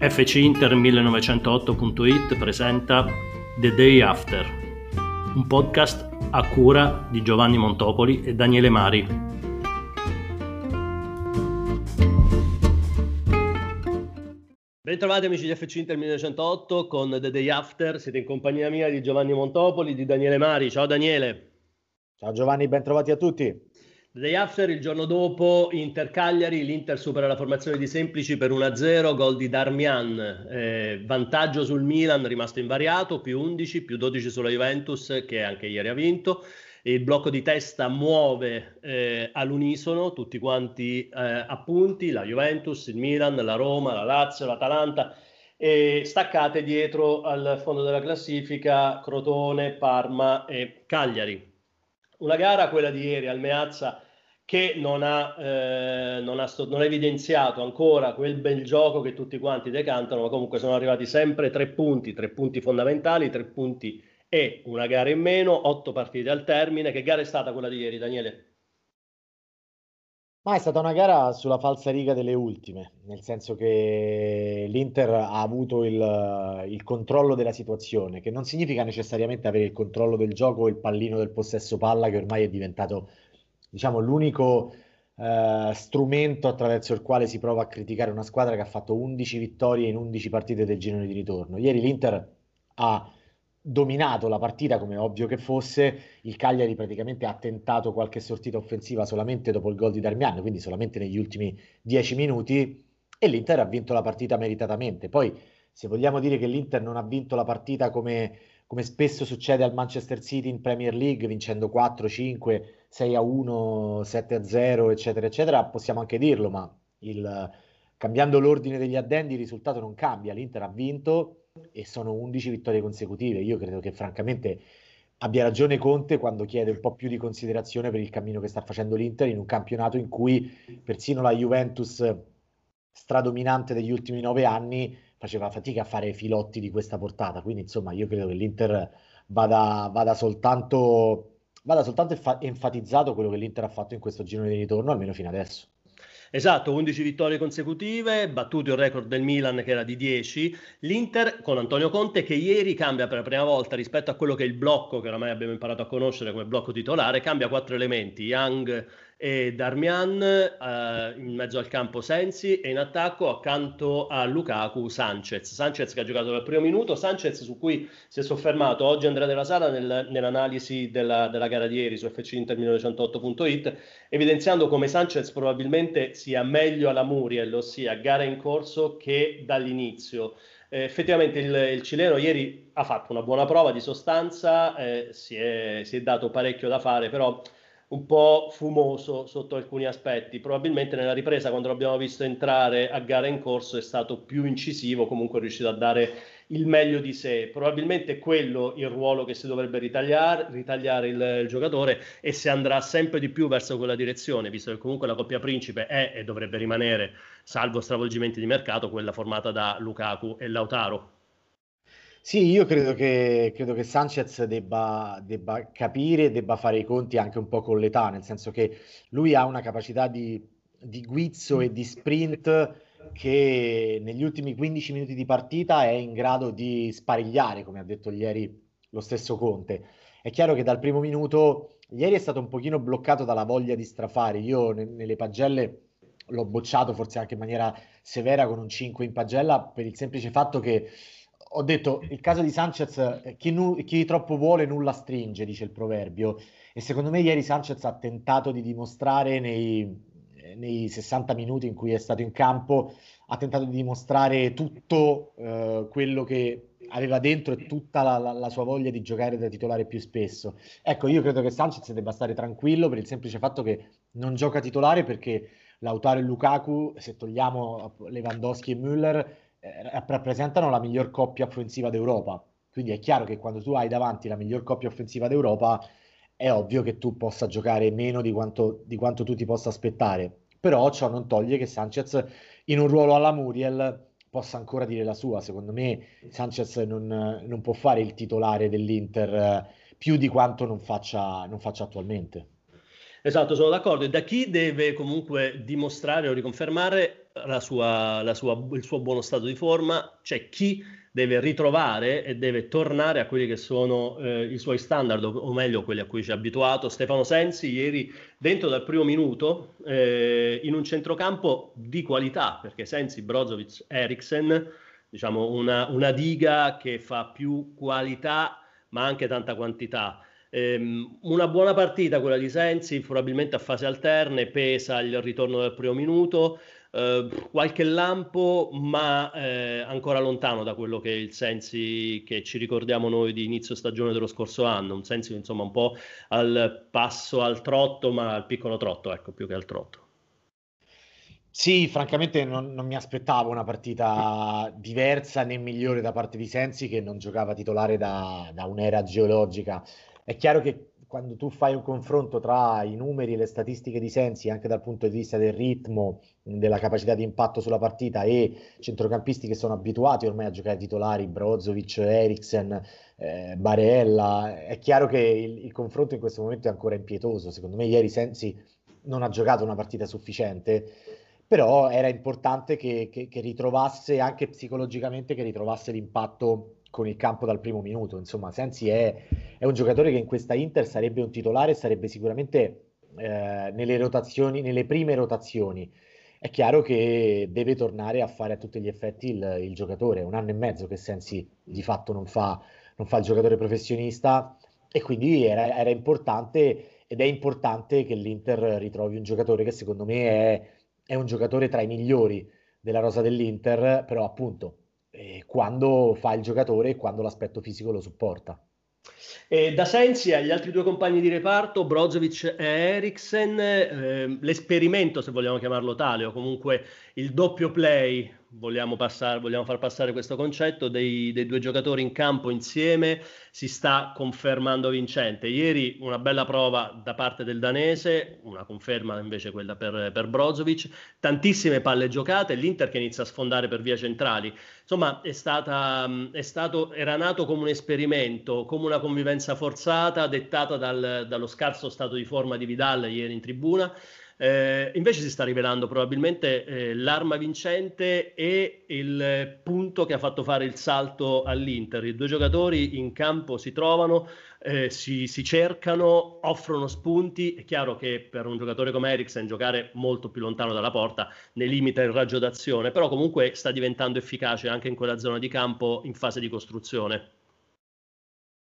FC Inter 1908.it presenta The Day After, un podcast a cura di Giovanni Montopoli e Daniele Mari. Bentrovati amici di FC Inter 1908 con The Day After, siete in compagnia mia di Giovanni Montopoli, di Daniele Mari. Ciao Daniele. Ciao Giovanni, bentrovati a tutti. Day after, il giorno dopo, Inter Cagliari, l'Inter supera la formazione di Semplici per 1-0, gol di Darmian, eh, vantaggio sul Milan rimasto invariato, più 11, più 12 sulla Juventus che anche ieri ha vinto. Il blocco di testa muove eh, all'unisono tutti quanti eh, a punti, la Juventus, il Milan, la Roma, la Lazio, l'Atalanta e staccate dietro al fondo della classifica Crotone, Parma e Cagliari. Una gara, quella di ieri al Meazza, che non ha, eh, non, ha sto, non ha, evidenziato ancora quel bel gioco che tutti quanti decantano, ma comunque sono arrivati sempre tre punti, tre punti fondamentali, tre punti e una gara in meno, otto partite al termine. Che gara è stata quella di ieri, Daniele? Ma è stata una gara sulla falsa riga delle ultime, nel senso che l'Inter ha avuto il, il, controllo della situazione, che non significa necessariamente avere il controllo del gioco o il pallino del possesso palla, che ormai è diventato, diciamo, l'unico eh, strumento attraverso il quale si prova a criticare una squadra che ha fatto 11 vittorie in 11 partite del girone di ritorno. Ieri l'Inter ha dominato la partita come ovvio che fosse, il Cagliari praticamente ha tentato qualche sortita offensiva solamente dopo il gol di Darmian, quindi solamente negli ultimi dieci minuti e l'Inter ha vinto la partita meritatamente. Poi se vogliamo dire che l'Inter non ha vinto la partita come, come spesso succede al Manchester City in Premier League, vincendo 4, 5, 6 a 1, 7 a 0, eccetera, eccetera, possiamo anche dirlo, ma il, cambiando l'ordine degli addendi il risultato non cambia, l'Inter ha vinto e sono 11 vittorie consecutive. Io credo che francamente abbia ragione Conte quando chiede un po' più di considerazione per il cammino che sta facendo l'Inter in un campionato in cui persino la Juventus stradominante degli ultimi nove anni faceva fatica a fare filotti di questa portata. Quindi, insomma, io credo che l'Inter vada, vada soltanto, vada soltanto enfatizzato quello che l'Inter ha fatto in questo giro di ritorno, almeno fino adesso. Esatto, 11 vittorie consecutive, battuto il record del Milan che era di 10. L'Inter con Antonio Conte che ieri cambia per la prima volta rispetto a quello che è il blocco che oramai abbiamo imparato a conoscere come blocco titolare, cambia quattro elementi, Young, e Darmian eh, in mezzo al campo Sensi e in attacco accanto a Lukaku Sanchez. Sanchez che ha giocato dal primo minuto, Sanchez su cui si è soffermato oggi Andrea Della Sala nel, nell'analisi della, della, gara di ieri su fcinter1908.it evidenziando come Sanchez probabilmente sia meglio alla Muriel, ossia gara in corso che dall'inizio. Eh, effettivamente il, il, cileno ieri ha fatto una buona prova di sostanza, eh, si, è, si è dato parecchio da fare, però un po' fumoso sotto alcuni aspetti. Probabilmente nella ripresa, quando l'abbiamo visto entrare a gara in corso, è stato più incisivo, comunque è riuscito a dare il meglio di sé. Probabilmente è quello il ruolo che si dovrebbe ritagliare, ritagliare il, il, giocatore e si andrà sempre di più verso quella direzione, visto che comunque la coppia principe è e dovrebbe rimanere, salvo stravolgimenti di mercato, quella formata da Lukaku e Lautaro. Sì, io credo che, credo che Sanchez debba, debba capire debba fare i conti anche un po' con l'età, nel senso che lui ha una capacità di, di guizzo e di sprint che negli ultimi 15 minuti di partita è in grado di sparigliare, come ha detto ieri lo stesso Conte. È chiaro che dal primo minuto, ieri è stato un pochino bloccato dalla voglia di strafare. Io ne, nelle pagelle l'ho bocciato forse anche in maniera severa con un 5 in pagella per il semplice fatto che ho detto il caso di Sanchez, eh, chi, nu- chi, troppo vuole nulla stringe, dice il proverbio. E secondo me ieri Sanchez ha tentato di dimostrare nei, nei 60 minuti in cui è stato in campo, ha tentato di dimostrare tutto eh, quello che aveva dentro e tutta la, la, la, sua voglia di giocare da titolare più spesso. Ecco, io credo che Sanchez debba stare tranquillo per il semplice fatto che non gioca titolare perché Lautaro e Lukaku, se togliamo Lewandowski e Müller, eh, rappresentano la miglior coppia offensiva d'Europa. Quindi è chiaro che quando tu hai davanti la miglior coppia offensiva d'Europa, è ovvio che tu possa giocare meno di quanto, di quanto tu ti possa aspettare. Però ciò non toglie che Sanchez in un ruolo alla Muriel possa ancora dire la sua. Secondo me Sanchez non, non può fare il titolare dell'Inter eh, più di quanto non faccia, non faccia attualmente. Esatto, sono d'accordo. E da chi deve comunque dimostrare o riconfermare la sua, la sua, il suo buono stato di forma, c'è chi deve ritrovare e deve tornare a quelli che sono eh, i suoi standard, o meglio quelli a cui ci ha abituato Stefano Sensi ieri dentro dal primo minuto eh, in un centrocampo di qualità, perché Sensi, Brozovic, Eriksen, diciamo una, una diga che fa più qualità ma anche tanta quantità. Um, una buona partita quella di Sensi, probabilmente a fase alterne, pesa il ritorno del primo minuto, uh, qualche lampo, ma uh, ancora lontano da quello che è il Sensi che ci ricordiamo noi di inizio stagione dello scorso anno, un Sensi insomma un po' al passo al trotto, ma al piccolo trotto, ecco, più che al trotto. Sì, francamente non, non mi aspettavo una partita diversa né migliore da parte di Sensi che non giocava titolare da, da un'era geologica. È chiaro che quando tu fai un confronto tra i numeri e le statistiche di Sensi, anche dal punto di vista del ritmo, della capacità di impatto sulla partita e centrocampisti che sono abituati ormai a giocare titolari, Brozovic, Eriksen, eh, Barella, è chiaro che il, il, confronto in questo momento è ancora impietoso. Secondo me ieri Sensi non ha giocato una partita sufficiente, però era importante che, che, che ritrovasse anche psicologicamente, che ritrovasse l'impatto con il campo dal primo minuto. Insomma, Sensi è, è, un giocatore che in questa Inter sarebbe un titolare, sarebbe sicuramente eh, nelle rotazioni, nelle prime rotazioni. È chiaro che deve tornare a fare a tutti gli effetti il, il giocatore. Un anno e mezzo che Sensi di fatto non fa, non fa il giocatore professionista e quindi era, era importante ed è importante che l'Inter ritrovi un giocatore che secondo me è, è un giocatore tra i migliori della rosa dell'Inter, però appunto eh, quando fa il giocatore e quando l'aspetto fisico lo supporta. E da Sensi agli altri due compagni di reparto, Brozovic e Eriksen, eh, l'esperimento, se vogliamo chiamarlo tale, o comunque il doppio play vogliamo, passare, vogliamo far passare questo concetto dei, dei, due giocatori in campo insieme si sta confermando vincente. Ieri una bella prova da parte del danese, una conferma invece quella per, per Brozovic, tantissime palle giocate, l'Inter che inizia a sfondare per via centrali. Insomma, è, stata, è stato, era nato come un esperimento, come una convivenza forzata dettata dal, dallo scarso stato di forma di Vidal ieri in tribuna eh, invece si sta rivelando probabilmente eh, l'arma vincente e il punto che ha fatto fare il salto all'Inter. I due giocatori in campo si trovano, eh, si, si, cercano, offrono spunti. È chiaro che per un giocatore come Eriksen giocare molto più lontano dalla porta ne limita il raggio d'azione, però comunque sta diventando efficace anche in quella zona di campo in fase di costruzione.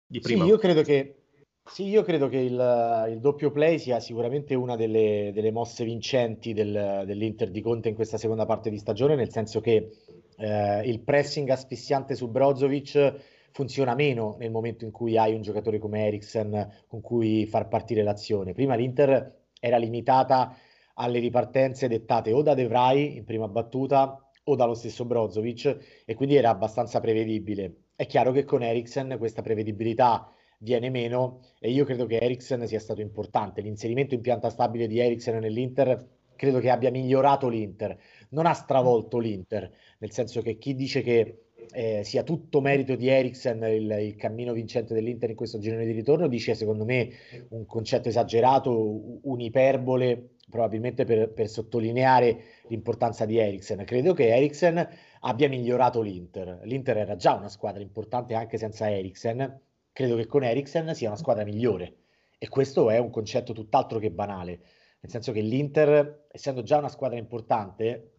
Di prima. Sì, io credo che sì, io credo che il, il doppio play sia sicuramente una delle, delle mosse vincenti del, dell'Inter di Conte in questa seconda parte di stagione, nel senso che eh, il pressing asfissiante su Brozovic funziona meno nel momento in cui hai un giocatore come Eriksen con cui far partire l'azione. Prima l'Inter era limitata alle ripartenze dettate o da De Vrij in prima battuta o dallo stesso Brozovic e quindi era abbastanza prevedibile. È chiaro che con Eriksen questa prevedibilità viene meno e io credo che Eriksen sia stato importante. L'inserimento in pianta stabile di Eriksen nell'Inter credo che abbia migliorato l'Inter, non ha stravolto l'Inter, nel senso che chi dice che eh, sia tutto merito di Eriksen il, il, cammino vincente dell'Inter in questo girone di ritorno dice secondo me un concetto esagerato, un'iperbole probabilmente per, per sottolineare l'importanza di Eriksen. Credo che Eriksen abbia migliorato l'Inter. L'Inter era già una squadra importante anche senza Eriksen credo che con Eriksen sia una squadra migliore. E questo è un concetto tutt'altro che banale, nel senso che l'Inter, essendo già una squadra importante,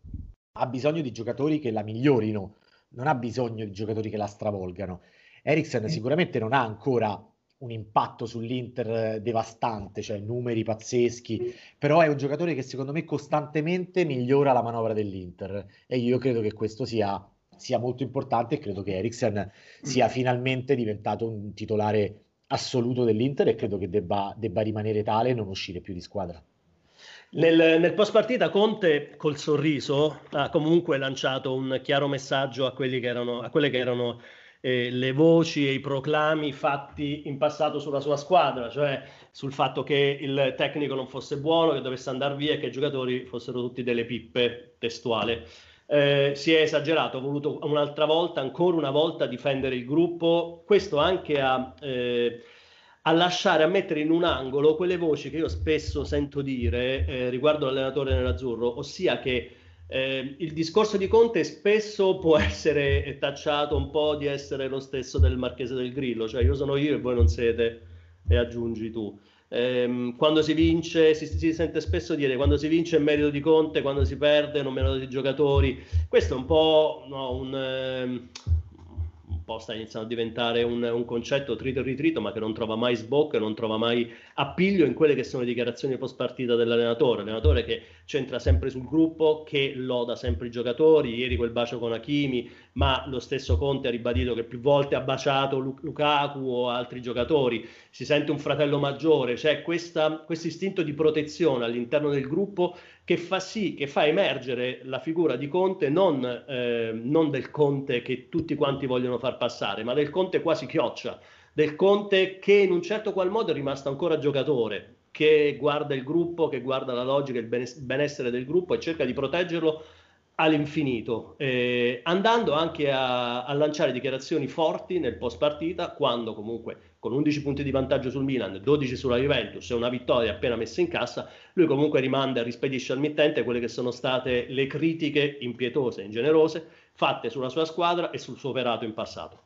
ha bisogno di giocatori che la migliorino, non ha bisogno di giocatori che la stravolgano. Eriksen sicuramente non ha ancora un impatto sull'Inter devastante, cioè numeri pazzeschi, però è un giocatore che secondo me costantemente migliora la manovra dell'Inter e io credo che questo sia sia molto importante e credo che Eriksen sia finalmente diventato un titolare assoluto dell'Inter e credo che debba, debba rimanere tale e non uscire più di squadra. Nel, nel, post partita Conte col sorriso ha comunque lanciato un chiaro messaggio a, che erano, a quelle che erano eh, le voci e i proclami fatti in passato sulla sua squadra, cioè sul fatto che il tecnico non fosse buono, che dovesse andare via e che i giocatori fossero tutti delle pippe testuale eh, si è esagerato, ha voluto un'altra volta, ancora una volta, difendere il gruppo, questo anche a, eh, a lasciare, a mettere in un angolo quelle voci che io spesso sento dire eh, riguardo l'allenatore nell'azzurro, ossia che Eh, il discorso di Conte spesso può essere tacciato un po' di essere lo stesso del Marchese del Grillo, cioè io sono io e voi non siete e aggiungi tu. Eh, quando si vince, si, si, sente spesso dire quando si vince è merito di Conte, quando si perde non merito dei giocatori. Questo è un po' no, un, eh, po' sta iniziando a diventare un, un concetto trito e ritrito, ma che non trova mai sbocco e non trova mai appiglio in quelle che sono le dichiarazioni post partita dell'allenatore. L'allenatore che centra sempre sul gruppo, che loda sempre i giocatori. Ieri quel bacio con Hakimi, ma lo stesso Conte ha ribadito che più volte ha baciato Lukaku o altri giocatori. Si sente un fratello maggiore, c'è questo istinto di protezione all'interno del gruppo che fa sì, che fa emergere la figura di Conte non, eh, non, del Conte che tutti quanti vogliono far passare, ma del Conte quasi chioccia, del Conte che in un certo qual modo è rimasto ancora giocatore, che guarda il gruppo, che guarda la logica, il benessere del gruppo e cerca di proteggerlo all'infinito, eh, andando anche a, a, lanciare dichiarazioni forti nel post partita, quando comunque con 11 punti di vantaggio sul Milan, 12 sulla Juventus e una vittoria appena messa in cassa, lui comunque rimanda e rispedisce al mittente quelle che sono state le critiche impietose e ingenerose fatte sulla sua squadra e sul suo operato in passato.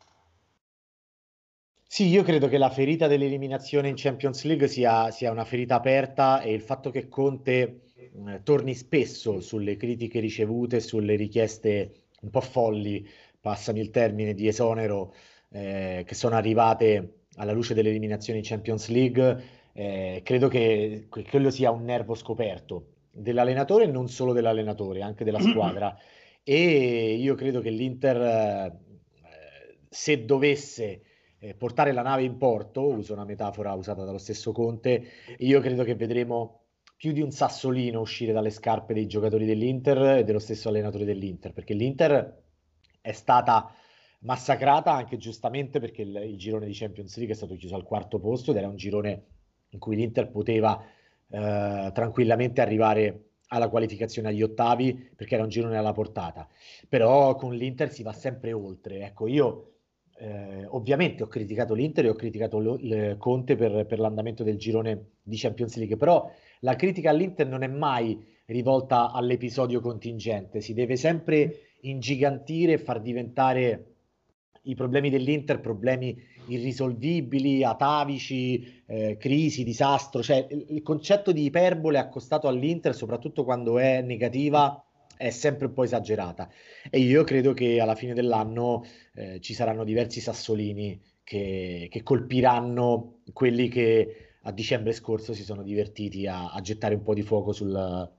Sì, io credo che la ferita dell'eliminazione in Champions League sia, sia una ferita aperta e il fatto che Conte eh, torni spesso sulle critiche ricevute, sulle richieste un po' folli, passami il termine, di esonero eh, che sono arrivate alla luce dell'eliminazione in Champions League, eh, credo che quello sia un nervo scoperto dell'allenatore e non solo dell'allenatore, anche della squadra. E io credo che l'Inter, eh, se dovesse eh, portare la nave in porto, uso una metafora usata dallo stesso Conte, io credo che vedremo più di un sassolino uscire dalle scarpe dei giocatori dell'Inter e dello stesso allenatore dell'Inter, perché l'Inter è stata massacrata anche giustamente perché il, il, girone di Champions League è stato chiuso al quarto posto ed era un girone in cui l'Inter poteva eh, tranquillamente arrivare alla qualificazione agli ottavi perché era un girone alla portata. Però con l'Inter si va sempre oltre. Ecco, io eh, ovviamente ho criticato l'Inter e ho criticato lo, le, Conte per, per l'andamento del girone di Champions League, però la critica all'Inter non è mai rivolta all'episodio contingente, si deve sempre ingigantire e far diventare i problemi dell'Inter problemi irrisolvibili, atavici, eh, crisi, disastro, cioè il, il, concetto di iperbole accostato all'Inter, soprattutto quando è negativa, è sempre un po' esagerata e io credo che alla fine dell'anno eh, ci saranno diversi sassolini che, che colpiranno quelli che a dicembre scorso si sono divertiti a, a gettare un po' di fuoco sul,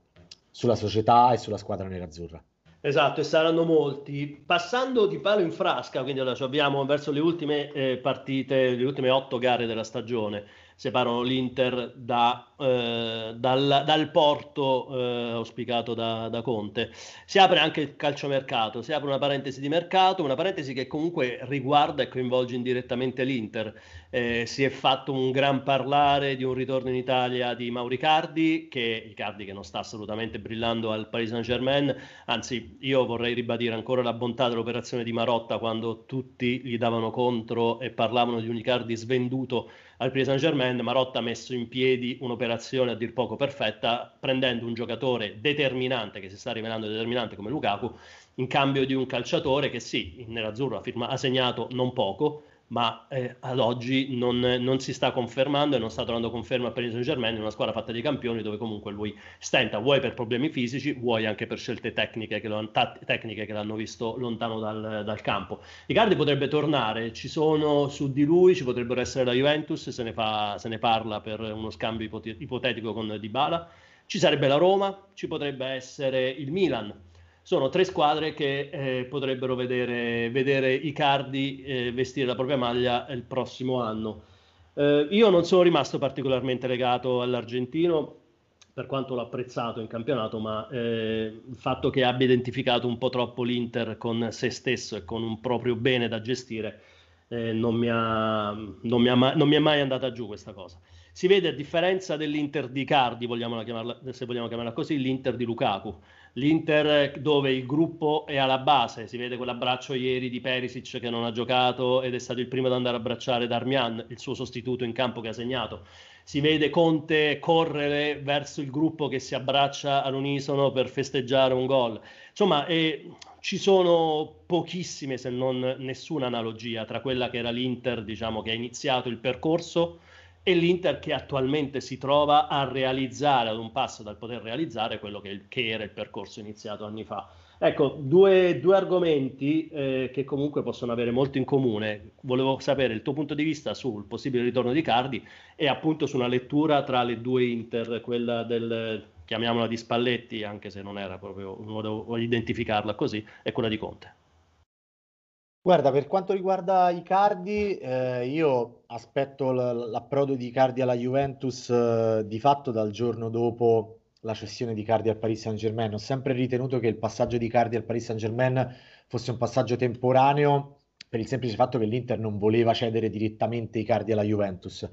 sulla società e sulla squadra nerazzurra. Esatto, e saranno molti. Passando di palo in frasca, quindi adesso abbiamo verso le ultime eh, partite, le ultime otto gare della stagione, separano l'Inter da, eh, dal, dal, porto eh, auspicato da, da, Conte. Si apre anche il calciomercato, si apre una parentesi di mercato, una parentesi che comunque riguarda e coinvolge indirettamente l'Inter. Eh, si è fatto un gran parlare di un ritorno in Italia di Mauricardi, che Icardi che non sta assolutamente brillando al Paris Saint-Germain, anzi io vorrei ribadire ancora la bontà dell'operazione di Marotta quando tutti gli davano contro e parlavano di un Icardi svenduto al Paris Saint Germain, Marotta ha messo in piedi un'operazione a dir poco perfetta, prendendo un giocatore determinante, che si sta rivelando determinante come Lukaku, in cambio di un calciatore che sì, in nerazzurro ha, firma, ha segnato non poco, ma eh, ad oggi non, non, si sta confermando e non sta trovando conferma per il Saint Germain in una squadra fatta di campioni dove comunque lui stenta, vuoi per problemi fisici, vuoi anche per scelte tecniche che, lo, tecniche che l'hanno visto lontano dal, dal, campo. Icardi potrebbe tornare, ci sono su di lui, ci potrebbero essere la Juventus, se ne, fa, se ne parla per uno scambio ipotetico con Dybala, ci sarebbe la Roma, ci potrebbe essere il Milan sono tre squadre che eh, potrebbero vedere, vedere Icardi eh, vestire la propria maglia il prossimo anno. Eh, io non sono rimasto particolarmente legato all'argentino, per quanto l'ho apprezzato in campionato, ma eh, il fatto che abbia identificato un po' troppo l'Inter con se stesso e con un proprio bene da gestire eh, non mi, ha, non, mi ha, non mi è mai andata giù questa cosa. Si vede a differenza dell'Inter di Cardi, se vogliamo chiamarla così, l'Inter di Lukaku l'Inter dove il gruppo è alla base, si vede quell'abbraccio ieri di Perisic che non ha giocato ed è stato il primo ad andare a abbracciare Darmian, il suo sostituto in campo che ha segnato. si vede Conte correre verso il gruppo che si abbraccia all'unisono per festeggiare un gol. Insomma, eh, ci sono pochissime, se non nessuna analogia tra quella che era l'Inter, diciamo, che ha iniziato il percorso e l'Inter che attualmente si trova a realizzare, ad un passo dal poter realizzare quello che, che era il percorso iniziato anni fa. Ecco, due, due argomenti eh, che comunque possono avere molto in comune. Volevo sapere il tuo punto di vista sul possibile ritorno di Cardi e appunto su una lettura tra le due Inter, quella del, chiamiamola di Spalletti, anche se non era proprio, non volevo identificarla così, e quella di Conte. Guarda, per quanto riguarda i Cardi, eh, io aspetto l- l'approdo di Cardi alla Juventus eh, di fatto dal giorno dopo la cessione di Cardi al Paris Saint-Germain. Ho sempre ritenuto che il passaggio di Cardi al Paris Saint-Germain fosse un passaggio temporaneo per il semplice fatto che l'Inter non voleva cedere direttamente i Cardi alla Juventus.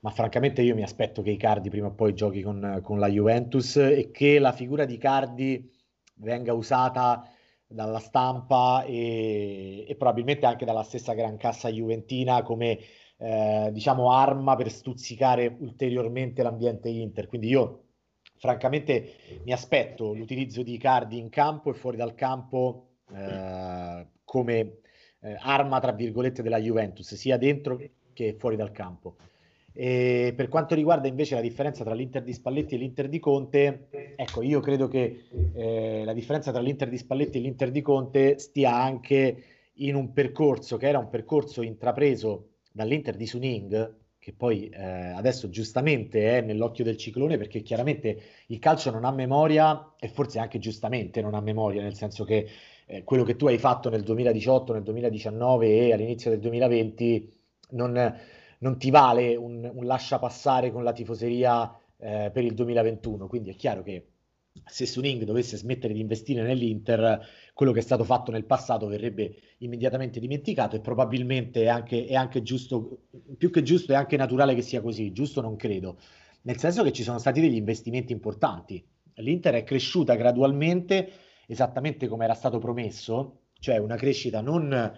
Ma francamente io mi aspetto che i Cardi prima o poi giochi con, con la Juventus e che la figura di Cardi venga usata dalla stampa e, e, probabilmente anche dalla stessa gran cassa juventina come eh, diciamo arma per stuzzicare ulteriormente l'ambiente Inter. Quindi io francamente mi aspetto l'utilizzo di Cardi in campo e fuori dal campo eh, come eh, arma, tra virgolette, della Juventus, sia dentro che fuori dal campo. E per quanto riguarda invece la differenza tra l'Inter di Spalletti e l'Inter di Conte, ecco, io credo che eh, la differenza tra l'Inter di Spalletti e l'Inter di Conte stia anche in un percorso che era un percorso intrapreso dall'Inter di Suning, che poi eh, adesso giustamente è nell'occhio del ciclone perché chiaramente il calcio non ha memoria e forse anche giustamente non ha memoria, nel senso che eh, quello che tu hai fatto nel 2018, nel 2019 e all'inizio del 2020 non, non ti vale un, un lascia passare con la tifoseria eh, per il 2021, quindi è chiaro che se Suning dovesse smettere di investire nell'Inter, quello che è stato fatto nel passato verrebbe immediatamente dimenticato e probabilmente è anche, è anche giusto, più che giusto, è anche naturale che sia così, giusto non credo, nel senso che ci sono stati degli investimenti importanti. L'Inter è cresciuta gradualmente, esattamente come era stato promesso, cioè una crescita non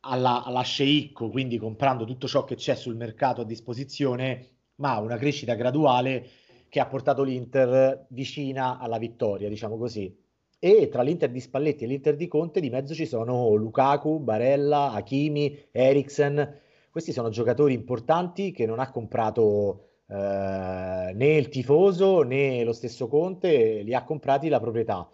alla, alla sceicco, quindi comprando tutto ciò che c'è sul mercato a disposizione, ma una crescita graduale che ha portato l'Inter vicina alla vittoria, diciamo così. E tra l'Inter di Spalletti e l'Inter di Conte di mezzo ci sono Lukaku, Barella, Hakimi, Eriksen. Questi sono giocatori importanti che non ha comprato eh, né il tifoso né lo stesso Conte, li ha comprati la proprietà.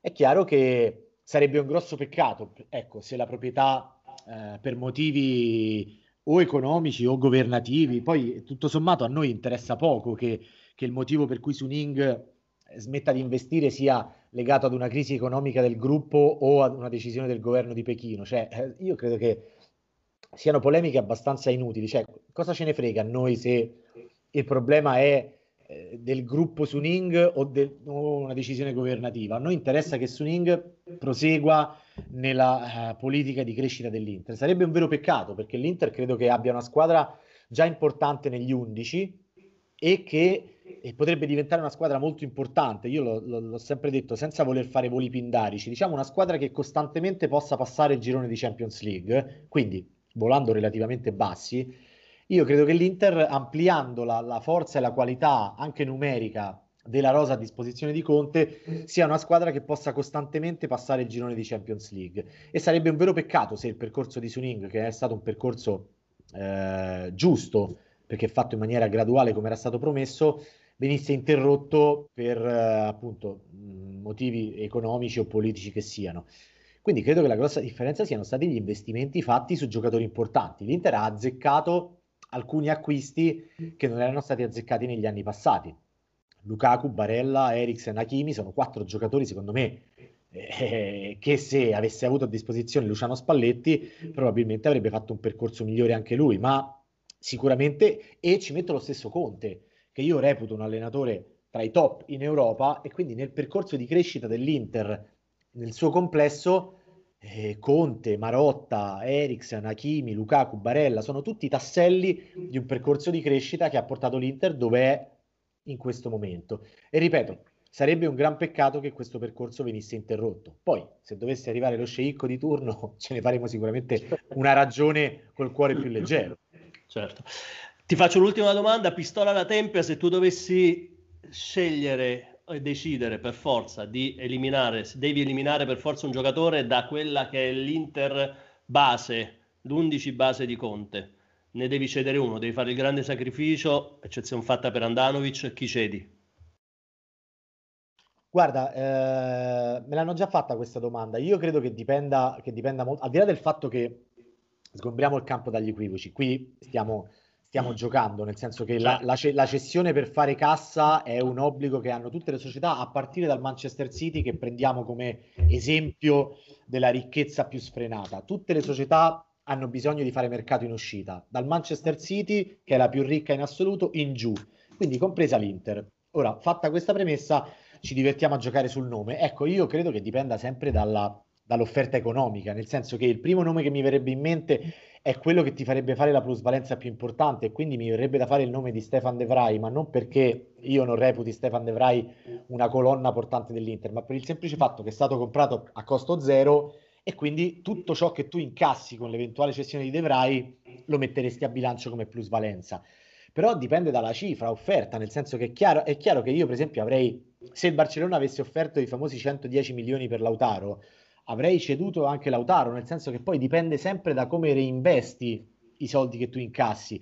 È chiaro che sarebbe un grosso peccato, ecco, se la proprietà eh, per motivi o economici o governativi, poi tutto sommato a noi interessa poco che che il motivo per cui Suning eh, smetta di investire sia legato ad una crisi economica del gruppo o ad una decisione del governo di Pechino. Cioè, eh, io credo che siano polemiche abbastanza inutili. Cioè, cosa ce ne frega a noi se il problema è del gruppo Suning o, de- o, una decisione governativa? A noi interessa che Suning prosegua nella uh, politica di crescita dell'Inter. Sarebbe un vero peccato perché l'Inter credo che abbia una squadra già importante negli 11 e che e potrebbe diventare una squadra molto importante. Io lo, lo, l'ho sempre detto senza voler fare voli pindarici. Diciamo una squadra che costantemente possa passare il girone di Champions League, quindi volando relativamente bassi. Io credo che l'Inter, ampliando la, la forza e la qualità anche numerica della rosa a disposizione di Conte, sia una squadra che possa costantemente passare il girone di Champions League. E sarebbe un vero peccato se il percorso di Suning, che è stato un percorso eh, giusto, perché fatto in maniera graduale come era stato promesso, venisse interrotto per eh, appunto motivi economici o politici che siano. Quindi credo che la grossa differenza siano stati gli investimenti fatti su giocatori importanti. L'Inter ha azzeccato alcuni acquisti che non erano stati azzeccati negli anni passati. Lukaku, Barella, Eriksen, Hakimi sono quattro giocatori secondo me eh, che se avesse avuto a disposizione Luciano Spalletti probabilmente avrebbe fatto un percorso migliore anche lui, ma sicuramente e ci metto lo stesso Conte che io reputo un allenatore tra i top in Europa e quindi nel percorso di crescita dell'Inter nel suo complesso eh, Conte, Marotta, Eriksen, Hakimi, Lukaku, Barella sono tutti tasselli di un percorso di crescita che ha portato l'Inter dove è in questo momento. E ripeto, sarebbe un gran peccato che questo percorso venisse interrotto. Poi, se dovesse arrivare lo sceicco di turno, ce ne faremo sicuramente una ragione col cuore più leggero. Certo. Ti faccio l'ultima domanda, pistola alla tempia, se tu dovessi scegliere decidere per forza di eliminare, devi eliminare per forza un giocatore da quella che è l'Inter base, l'11 base di Conte, ne devi cedere uno, devi fare il grande sacrificio, eccezione fatta per Andanovic, chi cedi? Guarda, eh, me l'hanno già fatta questa domanda. Io credo che dipenda, che dipenda molto, al di là del fatto che sgombriamo il campo dagli equivoci, qui stiamo, stiamo mm. giocando, nel senso che la, la, la, cessione per fare cassa è un obbligo che hanno tutte le società, a partire dal Manchester City, che prendiamo come esempio della ricchezza più sfrenata. Tutte le società hanno bisogno di fare mercato in uscita, dal Manchester City, che è la più ricca in assoluto, in giù, quindi compresa l'Inter. Ora, fatta questa premessa, ci divertiamo a giocare sul nome. Ecco, io credo che dipenda sempre dalla, dall'offerta economica, nel senso che il primo nome che mi verrebbe in mente è quello che ti farebbe fare la plusvalenza più importante e quindi mi verrebbe da fare il nome di Stefan De Vrij, ma non perché io non reputi Stefan De Vrij una colonna portante dell'Inter, ma per il semplice fatto che è stato comprato a costo zero e quindi tutto ciò che tu incassi con l'eventuale cessione di De Vrij lo metteresti a bilancio come plusvalenza. Però dipende dalla cifra offerta, nel senso che è chiaro, è chiaro che io per esempio avrei se il Barcellona avesse offerto i famosi 110 milioni per Lautaro, avrei ceduto anche Lautaro, nel senso che poi dipende sempre da come reinvesti i soldi che tu incassi.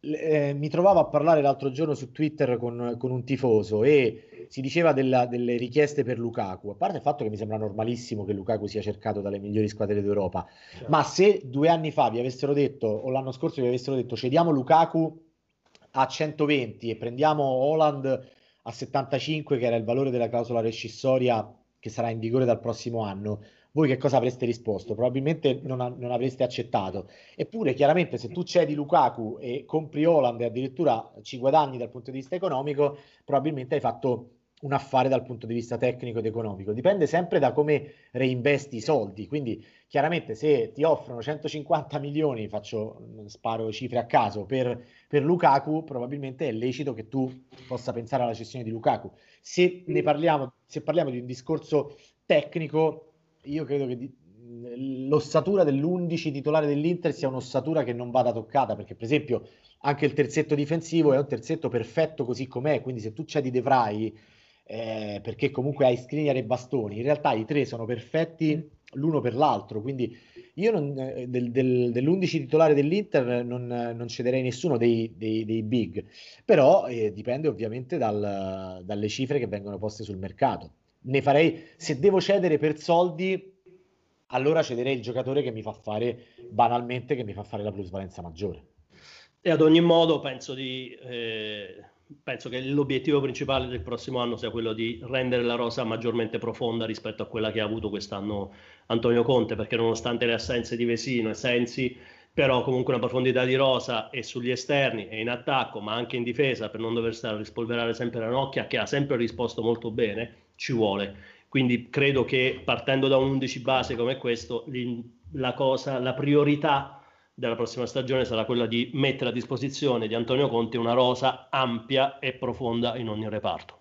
Eh, mi trovavo a parlare l'altro giorno su Twitter con, con un tifoso e si diceva della, delle richieste per Lukaku. A parte il fatto che mi sembra normalissimo che Lukaku sia cercato dalle migliori squadre d'Europa, certo. ma se due anni fa vi avessero detto, o l'anno scorso vi avessero detto, cediamo Lukaku a 120 e prendiamo Holland a 75, che era il valore della clausola rescissoria che sarà in vigore dal prossimo anno, voi che cosa avreste risposto? Probabilmente non, a, non, avreste accettato. Eppure, chiaramente, se tu cedi Lukaku e compri Holland e addirittura ci guadagni dal punto di vista economico, probabilmente hai fatto un affare dal punto di vista tecnico ed economico. Dipende sempre da come reinvesti i soldi. Quindi, chiaramente, se ti offrono 150 milioni, faccio, sparo cifre a caso, per, per Lukaku, probabilmente è lecito che tu possa pensare alla cessione di Lukaku. Se ne parliamo, se parliamo di un discorso tecnico, io credo che di, l'ossatura dell'11 titolare dell'Inter sia un'ossatura che non vada toccata, perché per esempio anche il terzetto difensivo è un terzetto perfetto così com'è, quindi se tu cedi De Vrij eh, perché comunque hai Skriniar e Bastoni, in realtà i tre sono perfetti l'uno per l'altro, quindi io non, eh, del, del, dell'11 titolare dell'Inter non, non cederei nessuno dei, dei, dei big, però eh, dipende ovviamente dal, dalle cifre che vengono poste sul mercato. Ne farei, se devo cedere per soldi, allora cederei il giocatore che mi fa fare banalmente, che mi fa fare la plusvalenza maggiore. E ad ogni modo penso di... Eh penso che l'obiettivo principale del prossimo anno sia quello di rendere la rosa maggiormente profonda rispetto a quella che ha avuto quest'anno Antonio Conte, perché nonostante le assenze di Vesino e Sensi, però comunque una profondità di rosa e sugli esterni e in attacco, ma anche in difesa, per non dover stare a rispolverare sempre la nocchia, che ha sempre risposto molto bene, ci vuole. Quindi credo che partendo da un 11 base come questo, la cosa, la priorità della prossima stagione sarà quella di mettere a disposizione di Antonio Conte una rosa ampia e profonda in ogni reparto.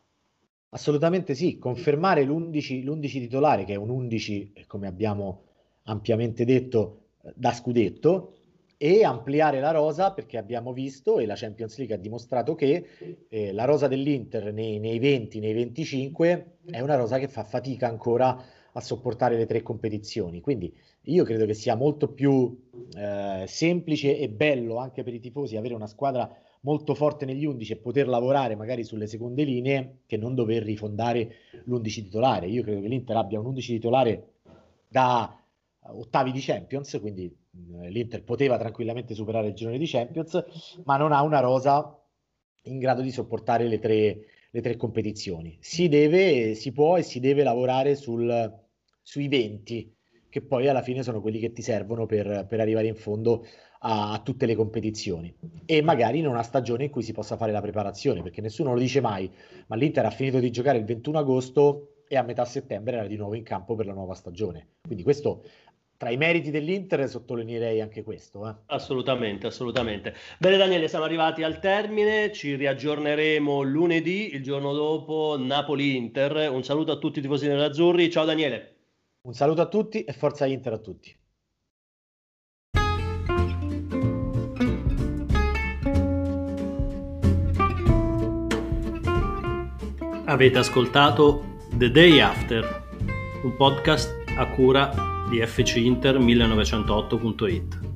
Assolutamente sì, confermare l'11, l'11 titolare, che è un 11, come abbiamo ampiamente detto, da scudetto, e ampliare la rosa perché abbiamo visto e la Champions League ha dimostrato che eh, la rosa dell'Inter nei, nei 20, nei 25 è una rosa che fa fatica ancora a sopportare le tre competizioni. Quindi io credo che sia molto più eh, semplice e bello anche per i tifosi avere una squadra molto forte negli 11 e poter lavorare magari sulle seconde linee che non dover rifondare l'11 titolare. Io credo che l'Inter abbia un 11 titolare da ottavi di Champions, quindi l'Inter poteva tranquillamente superare il girone di Champions, ma non ha una rosa in grado di sopportare le tre, le tre competizioni. Si deve, si può e si deve lavorare sul, sui 20 che poi alla fine sono quelli che ti servono per, per arrivare in fondo a, a, tutte le competizioni e magari in una stagione in cui si possa fare la preparazione, perché nessuno lo dice mai, ma l'Inter ha finito di giocare il 21 agosto e a metà settembre era di nuovo in campo per la nuova stagione. Quindi questo tra i meriti dell'Inter sottolineerei anche questo. Eh. Assolutamente, assolutamente. Bene Daniele, siamo arrivati al termine, ci riaggiorneremo lunedì, il giorno dopo Napoli-Inter. Un saluto a tutti i tifosi nerazzurri, ciao Daniele. Un saluto a tutti e forza Inter a tutti. Avete ascoltato The Day After, un podcast a cura di di fcinter1908.it.